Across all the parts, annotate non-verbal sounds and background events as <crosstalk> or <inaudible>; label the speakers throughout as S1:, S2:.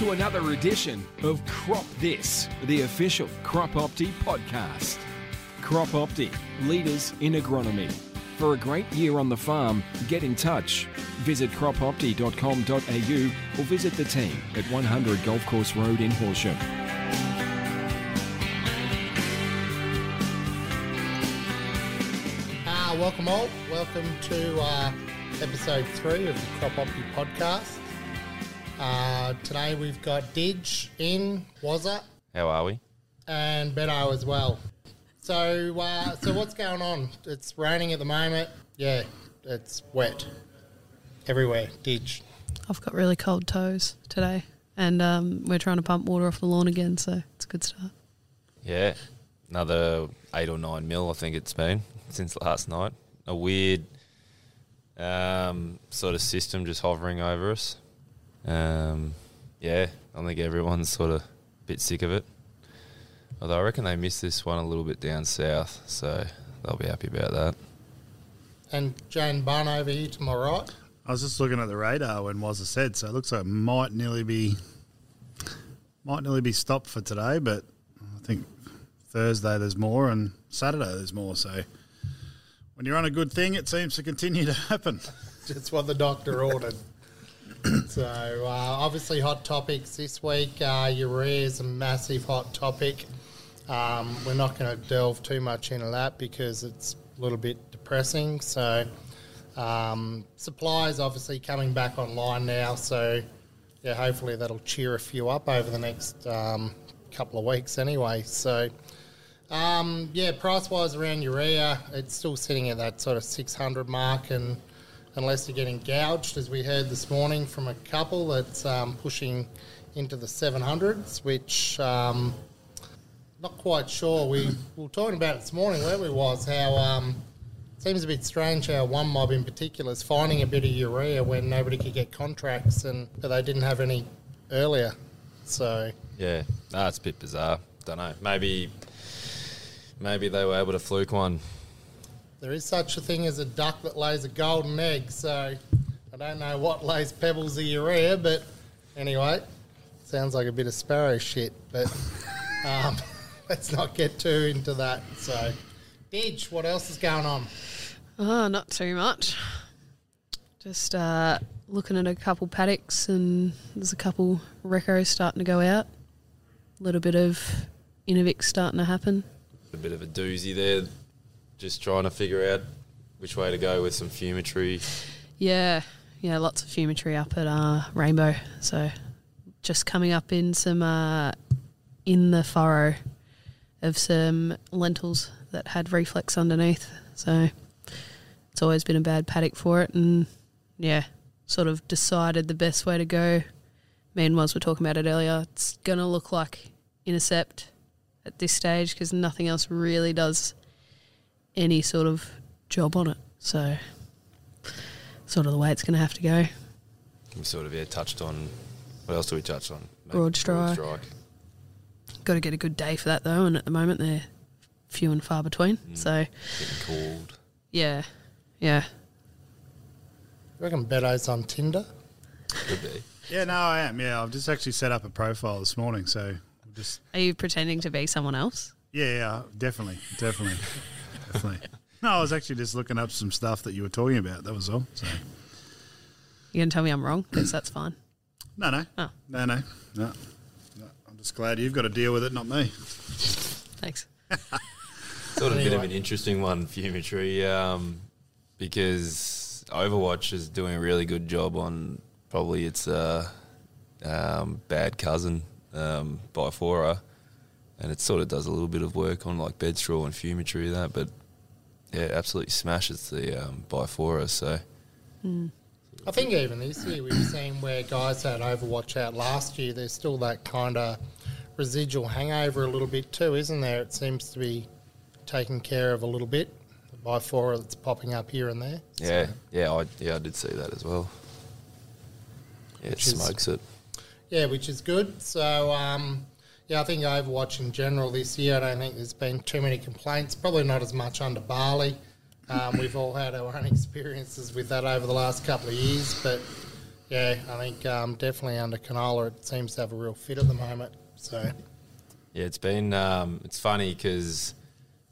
S1: to another edition of Crop This, the official Crop Opti podcast. Crop Opti, leaders in agronomy. For a great year on the farm, get in touch. Visit cropopti.com.au or visit the team at 100 Golf Course Road in Horsham.
S2: Uh, welcome all. Welcome to uh, episode three of the Crop Opti podcast. Uh, today we've got Didge in Wazza
S3: How are we?
S2: and Beto as well. So, uh, so what's going on? It's raining at the moment. Yeah, it's wet everywhere. Didge.
S4: I've got really cold toes today, and um, we're trying to pump water off the lawn again, so it's a good start.
S3: Yeah, another eight or nine mil. I think it's been <laughs> since last night. A weird um, sort of system just hovering over us. Um, yeah, I think everyone's sort of a bit sick of it. Although I reckon they missed this one a little bit down south, so they'll be happy about that.
S2: And Jane Bunn over here to my right.
S5: I was just looking at the radar when Wazza said, so it looks like it might nearly be might nearly be stopped for today, but I think Thursday there's more and Saturday there's more. So when you're on a good thing, it seems to continue to <laughs> happen.
S2: That's what the doctor ordered. <coughs> so uh, obviously, hot topics this week. Uh, urea is a massive hot topic. Um, we're not going to delve too much into that because it's a little bit depressing. So um, supply is obviously coming back online now. So yeah, hopefully that'll cheer a few up over the next um, couple of weeks anyway. So. Um, yeah, price wise around urea, it's still sitting at that sort of 600 mark, and unless you're getting gouged, as we heard this morning from a couple, that's um, pushing into the 700s, which um, not quite sure. We, we were talking about this morning, where we was how um, seems a bit strange how one mob in particular is finding a bit of urea when nobody could get contracts, and but they didn't have any earlier. So
S3: Yeah, no, a bit bizarre. Don't know. Maybe, maybe they were able to fluke one.
S2: There is such a thing as a duck that lays a golden egg, so I don't know what lays pebbles of urea, but anyway, sounds like a bit of sparrow shit, but <laughs> um, <laughs> let's not get too into that. So, Didge, what else is going on?
S4: Oh, not too much. Just uh, looking at a couple paddocks, and there's a couple recos starting to go out. A little bit of Intervix starting to happen.
S3: A bit of a doozy there. Just trying to figure out which way to go with some fumitory.
S4: Yeah, yeah, lots of fumitory up at uh, Rainbow. So just coming up in some uh, in the furrow of some lentils that had reflex underneath. So it's always been a bad paddock for it, and yeah, sort of decided the best way to go. Me and Woz were talking about it earlier. It's gonna look like intercept at this stage because nothing else really does any sort of job on it. So sort of the way it's going to have to go.
S3: We sort of yeah touched on. What else do we touch on? Maybe
S4: Broadstrike. Got to get a good day for that though, and at the moment they're few and far between. Mm. So
S3: Getting called.
S4: yeah, yeah.
S2: You reckon Beto's on Tinder?
S3: Could be.
S5: Yeah, no, I am. Yeah, I've just actually set up a profile this morning, so I'm just
S4: Are you pretending to be someone else?
S5: yeah, yeah, definitely, definitely, <laughs> definitely. <laughs> No, I was actually just looking up some stuff that you were talking about. That was all. So
S4: You gonna tell me I'm wrong? Because that's fine.
S5: no, no,
S4: Oh.
S5: no, no, no, no. I'm just glad you've got to deal with it, not me.
S4: Thanks. <laughs>
S3: Sort of a bit of an interesting one, Fumitory, um, because Overwatch is doing a really good job on probably its uh, um, bad cousin, um, Bifora, and it sort of does a little bit of work on like Bedstraw and Fumitory and that, but yeah, it absolutely smashes the um, Bifora. So
S2: I think even this year we've seen where guys had Overwatch out last year. There's still that kind of residual hangover a little bit too, isn't there? It seems to be taken care of a little bit by four that's popping up here and there.
S3: yeah, yeah, I yeah I did see that as well. Yeah, it
S2: Which is-
S3: smokes it.
S2: Yeah, which is good. So, um, yeah, I think Overwatch in general this year, I don't think there's been too many complaints. Probably not as much under Barley. Um, we've all had our own <laughs> experiences with that over the last couple of years, but Yeah, I think um, definitely under canola, it seems to have a real fit at the moment. So
S3: Yeah, it's been um, it's funny because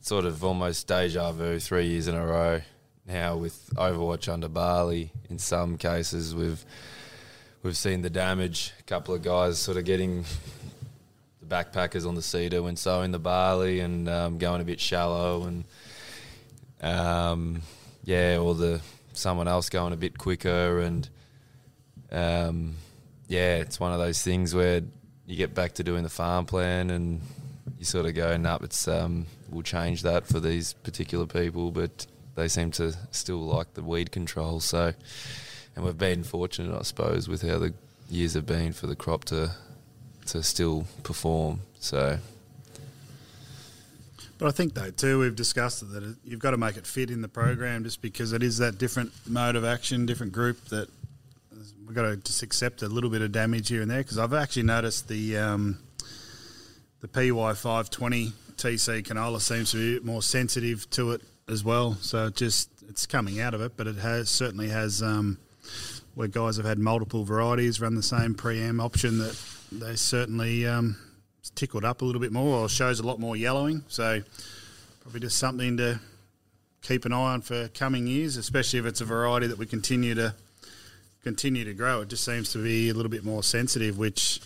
S3: sort of almost deja vu three years in a row now with Overwatch under Barley. In some cases, we've we've seen the damage. A couple of guys sort of getting the backpackers on the seeder when sowing the barley and um, going a bit shallow and um, yeah, or the someone else going a bit quicker and um, yeah, it's one of those things where you get back to doing the farm plan and you sort of go, nope, it's um, we'll change that for these particular people, but they seem to still like the weed control. So, and we've been fortunate, I suppose, with how the years have been for the crop to to still perform. So,
S5: But I think though too, we've discussed it, that it, you've got to make it fit in the program, just because it is that different mode of action, different group that we've got to just accept a little bit of damage here and there. Because I've actually noticed the um, the PY five twenty TC canola seems to be more sensitive to it as well. So it just it's coming out of it, but it has certainly has um, where guys have had multiple varieties run the same pream option that they certainly um, tickled up a little bit more or shows a lot more yellowing. So probably just something to keep an eye on for coming years, especially if it's a variety that we continue to continue to grow. It just seems to be a little bit more sensitive, which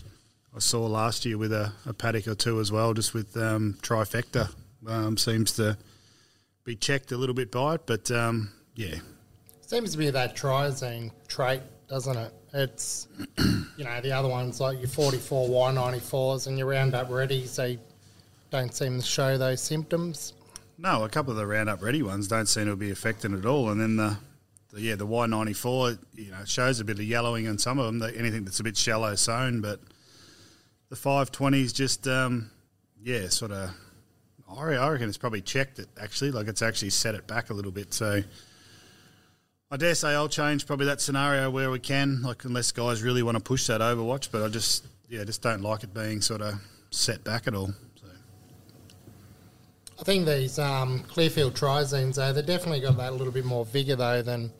S5: I saw last year with a, a paddock or two as well, just with um, trifecta. Um, seems to be checked a little bit by it, but um, yeah,
S2: seems to be that triazine trait, doesn't it? It's <clears throat> you know the other ones like your 44 Y94s and your Roundup Readies, they don't seem to show those symptoms.
S5: No, a couple of the Roundup Ready ones don't seem to be affected at all, and then the, the yeah the Y ninety four you know shows a bit of yellowing on some of them. The, anything that's a bit shallow sown, but the five twenties just um, yeah sort of. I reckon it's probably checked it actually, like it's actually set it back a little bit. So I dare say I'll change probably that scenario where we can, like unless guys really want to push that Overwatch. But I just yeah just don't like it being sort of set back at all. So.
S2: I think these um, Clearfield triazines, though, they've definitely got that little bit more vigour, though, than,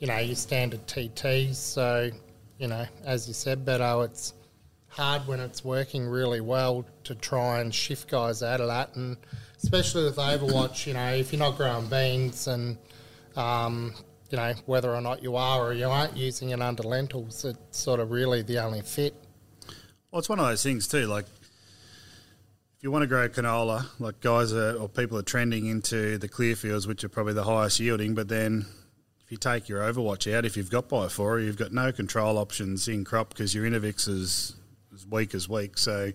S2: you know, your standard TTs. So, you know, as you said, Beto, it's hard when it's working really well to try and shift guys out of that. And especially with Overwatch, you know, if you're not growing beans and, um, you know, whether or not you are or you aren't using it under lentils, it's sort of really the only fit.
S5: Well, it's one of those things too. Like, if you want to grow canola, like guys are, or people are trending into the clear fields, which are probably the highest yielding. But then, if you take your Overwatch out, if you've got Bifora, you've got no control options in crop because your Intervix is as weak as weak. So,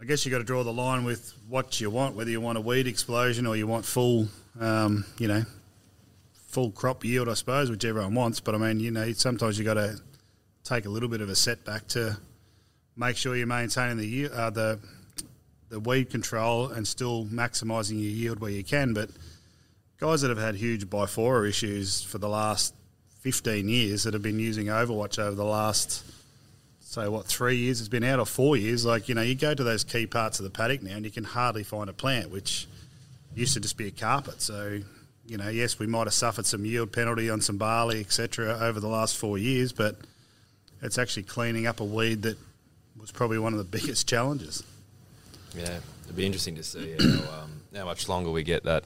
S5: I guess you've got to draw the line with what you want, whether you want a weed explosion or you want full, um, you know, full crop yield, I suppose, which everyone wants. But I mean, you know, sometimes you got to take a little bit of a setback to make sure you're maintaining the uh, the the weed control and still maximising your yield where you can. But guys that have had huge bifora issues for the last 15 years that have been using Overwatch over the last, say, what, three years it's been out or four years, like, you know, you go to those key parts of the paddock now and you can hardly find a plant, which used to just be a carpet. So, you know, yes, we might have suffered some yield penalty on some barley, etc., over the last four years, but it's actually cleaning up a weed that was probably one of the <laughs> biggest challenges.
S3: Yeah, it'd be interesting to see how, um, how much longer we get that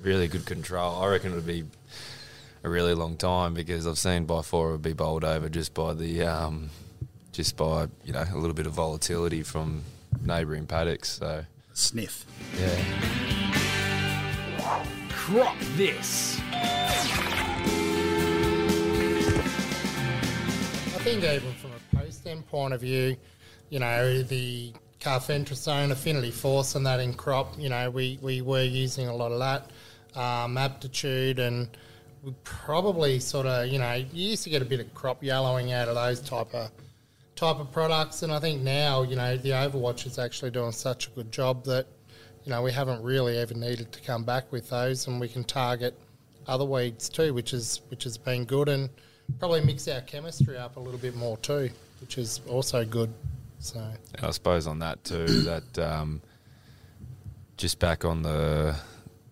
S3: really good control. I reckon it would be a really long time because I've seen bifora would be bowled over just by the um, just by you know a little bit of volatility from neighbouring paddocks. So
S5: Sniff.
S3: yeah,
S1: Crop this.
S2: I think even from a post-end point of view, you know, the carfentrazone, affinity force and that in crop, you know, we, we were using a lot of that, um, aptitude and we probably sort of, you know, you used to get a bit of crop yellowing out of those type of type of products and I think now, you know, the Overwatch is actually doing such a good job that, you know, we haven't really ever needed to come back with those and we can target other weeds too, which is which has been good and probably mix our chemistry up a little bit more too, which is also good. So
S3: and I suppose on that too <coughs> that um, just back on the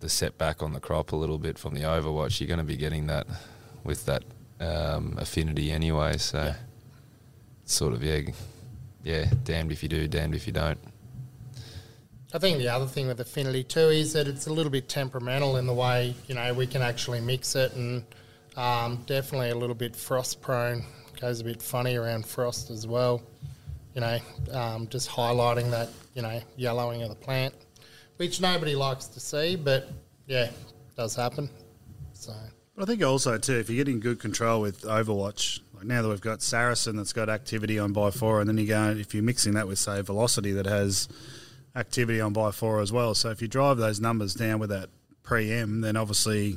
S3: the setback on the crop a little bit from the Overwatch, you're going to be getting that with that um, affinity anyway. So sort of yeah, yeah, damned if you do, damned if you don't.
S2: I think the other thing with affinity too is that it's a little bit temperamental in the way you know we can actually mix it, and um, definitely a little bit frost prone. Goes a bit funny around frost as well. You know, um, just highlighting that you know yellowing of the plant, which nobody likes to see, but yeah, does happen. So
S5: But I think also too, if you're getting good control with Overwatch, like now that we've got Saracen that's got activity on bifora, and then you go if you're mixing that with say Velocity that has activity on bifora as well. So if you drive those numbers down with that pre-M, then obviously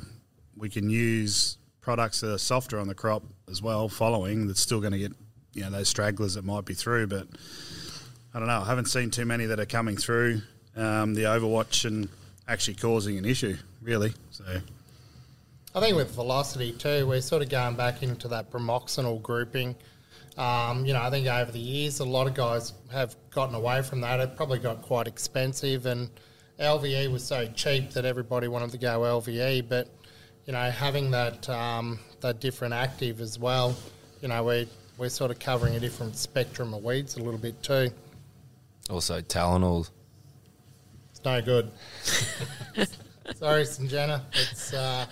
S5: we can use products that are softer on the crop as well. Following that's still going to get you know those stragglers that might be through, but I don't know. I haven't seen too many that are coming through um, the Overwatch and actually causing an issue really. So.
S2: I think with velocity too, we're sort of going back into that bromoxynil grouping. Um, you know, I think over the years, a lot of guys have gotten away from that. It probably got quite expensive, and LVE was so cheap that everybody wanted to go LVE. But you know, having that um, that different active as well, you know, we're we're sort of covering a different spectrum of weeds a little bit too.
S3: Also, Talinor.
S2: It's no good. <laughs> Sorry, Syngenta. It's uh,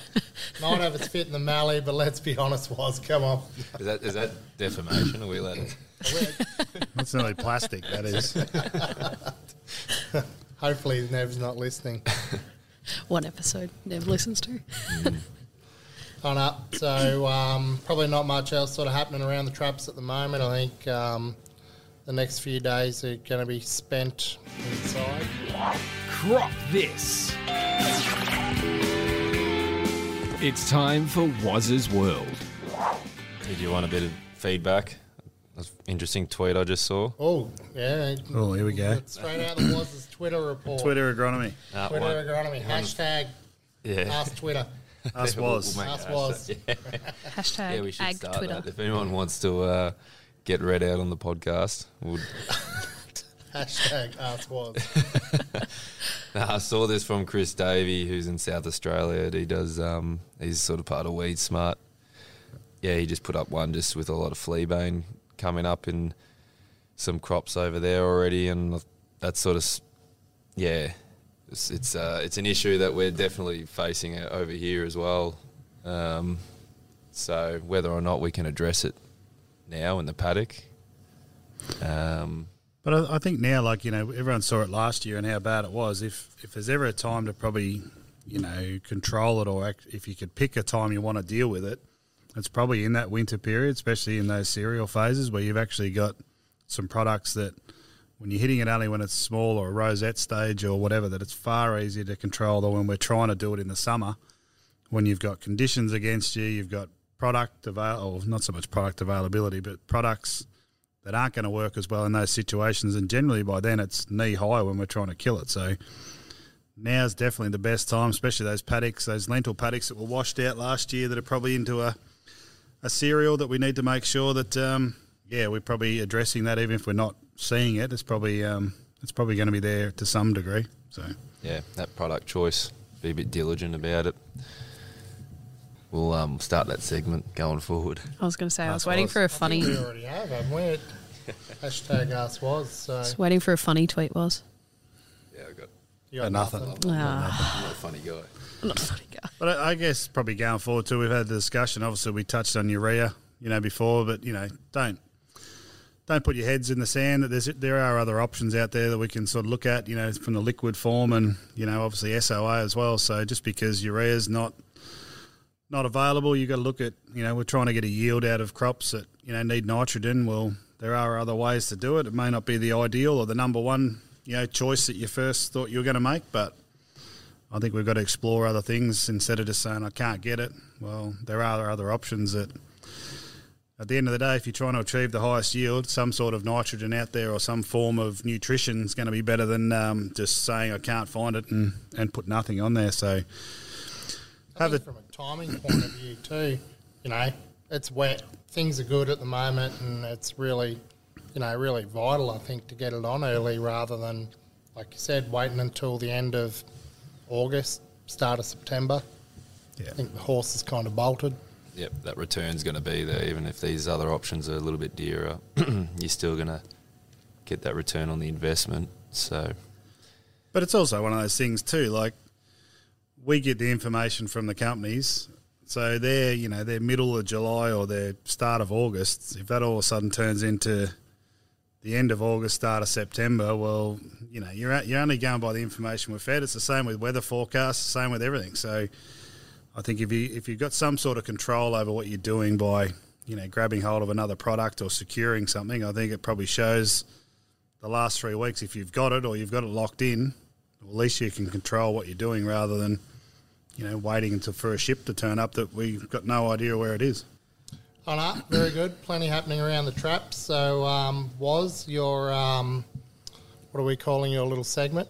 S2: might have its fit in the mallee, but let's be honest, was come on.
S3: Is that is that defamation? Are we allowed to? <laughs>
S5: That's nearly plastic, that is. <laughs>
S2: Hopefully, Nev's not listening. <laughs>
S4: One episode Nev listens to.
S2: On up. So um, probably not much else sort of happening around the traps at the moment. I think um, the next few days are going to be spent inside.
S1: Crop this. It's time for Waz's World.
S3: Did you want a bit of feedback? That's an interesting tweet I just saw.
S2: Oh yeah.
S5: Oh, here we go.
S2: It's straight out of the Waz's Twitter report.
S5: Twitter agronomy.
S3: Uh,
S2: Twitter
S3: one-
S2: agronomy. Hashtag
S3: yeah.
S2: ask Twitter.
S5: Us
S3: We'll-
S5: was.
S3: we'll make
S2: Us
S3: it
S2: was.
S3: Yeah.
S4: Hashtag
S3: Yeah, we should start
S4: Twitter.
S3: that. If anyone wants to uh, get read out on the podcast, would <laughs>
S2: Hashtag ask was. <laughs>
S3: I saw this from Chris Davey, who's in South Australia. He does. Um, he's sort of part of WeedSmart. Yeah, he just put up one just with a lot of fleabane coming up in some crops over there already, and that sort of, yeah, it's it's, uh, it's an issue that we're definitely facing over here as well. Um, so whether or not we can address it now in the paddock, um,
S5: But I, I think now, like you know, everyone saw it last year and how bad it was. If if there's ever a time to probably, you know, control it, or act, if you could pick a time you want to deal with it, it's probably in that winter period, especially in those cereal phases where you've actually got some products that, when you're hitting it only when it's small or a rosette stage or whatever, that it's far easier to control than when we're trying to do it in the summer, when you've got conditions against you, you've got product avail, not so much product availability, but products that aren't going to work as well in those situations. And generally by then it's knee high when we're trying to kill it. So now's definitely the best time, especially those paddocks, those lentil paddocks that were washed out last year that are probably into a, a cereal that we need to make sure that, um, yeah, we're probably addressing that even if we're not seeing it. It's probably, um, it's probably going to be there to some degree. So
S3: yeah, that product choice. Be a bit diligent about it. We'll um, start that segment going forward.
S4: I was going to say, I was waiting
S5: was.
S4: for a
S2: I think
S4: funny,
S2: we already have, haven't we? <laughs> Hashtag ask was. So
S4: I was waiting for a funny tweet. Was
S3: Yeah, I got.
S2: you got
S5: nothing.
S4: ah,
S3: I'm not a funny guy.
S4: I'm not a funny guy.
S5: But I I guess probably going forward too, we've had the discussion. Obviously, we touched on urea, you know, before, but you know, don't don't put your heads in the sand. That there's there are other options out there that we can sort of look at, you know, from the liquid form and you know, obviously SOA as well. So just because urea is not not available, You've got to look at, you know, we're trying to get a yield out of crops that you know need nitrogen. Well, there are other ways to do it. It may not be the ideal or the number one, you know, choice that you first thought you were going to make, but I think we've got to explore other things instead of just saying I can't get it. Well, there are other options that, at the end of the day, if you're trying to achieve the highest yield, some sort of nitrogen out there or some form of nutrition is going to be better than um, just saying I can't find it and, and put nothing on there. So have
S2: think
S5: the
S2: from a timing point of view too, you know, it's wet. Things are good at the moment, and it's really, you know, really vital. I think to get it on early rather than, like you said, waiting until the end of August, start of September.
S5: yeah.
S2: I think the horse is kind of bolted.
S3: yep, that return's going to be there, even if these other options are a little bit dearer. <clears throat> you're still going to get that return on the investment. So,
S5: But it's also one of those things too. Like we get the information from the companies, so they're you know they're middle of July or their start of August. If that all of a sudden turns into the end of August, start of September, well, you know you're you're only going by the information we're fed. It's the same with weather forecasts, same with everything. So I think if you if you've got some sort of control over what you're doing by you know grabbing hold of another product or securing something, I think it probably shows the last three weeks if you've got it or you've got it locked in. At least you can control what you're doing rather than you know waiting until for a ship to turn up that we've got no idea where it is.
S2: Oh, no, very good. Plenty happening around the traps. So, um, was your um, what are we calling your little segment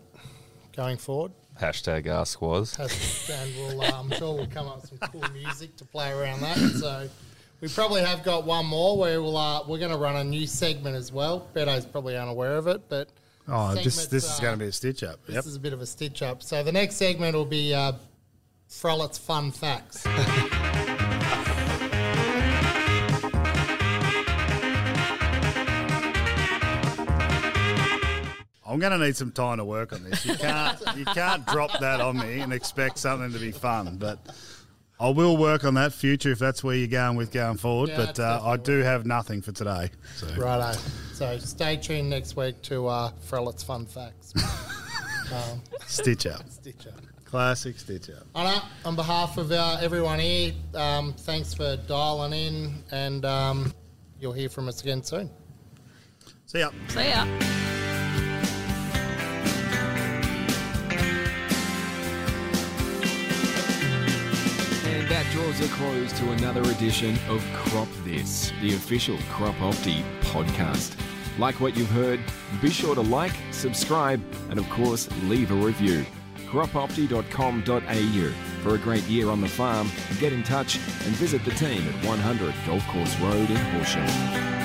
S2: going forward?
S3: hashtag ask was.
S2: And we'll, uh, I'm sure we'll come up with some cool music to play around that. So, we probably have got one more where we'll uh, we're going to run a new segment as well. Beto's probably unaware of it, but
S5: Oh, this
S2: segments,
S5: this is
S2: uh,
S5: going to be a stitch up.
S2: This is a bit of a stitch up. So the next segment will be uh, Frollett's fun facts. <laughs>
S5: I'm going to need some time to work on this. You can't you can't drop that on me and expect something to be fun. But I will work on that future if that's where you're going with going forward.
S2: Yeah,
S5: but uh, I do have nothing for today. So
S2: Righto. So stay tuned next week to uh, Frollett's fun facts. <laughs> um,
S5: stitch up, <laughs>
S2: stitch up.
S5: Classic stitch up.
S2: Anna, on behalf of uh, everyone here, um, thanks for dialing in, and um, you'll hear from us again soon.
S5: See ya.
S4: See ya.
S1: And that draws a close to another edition of Crop This, the official Crop Opti podcast. Like what you've heard, be sure to like, subscribe, and of course, leave a review. cropopti.com.au. For a great year on the farm, get in touch and visit the team at 100 Golf Course Road in Horsham.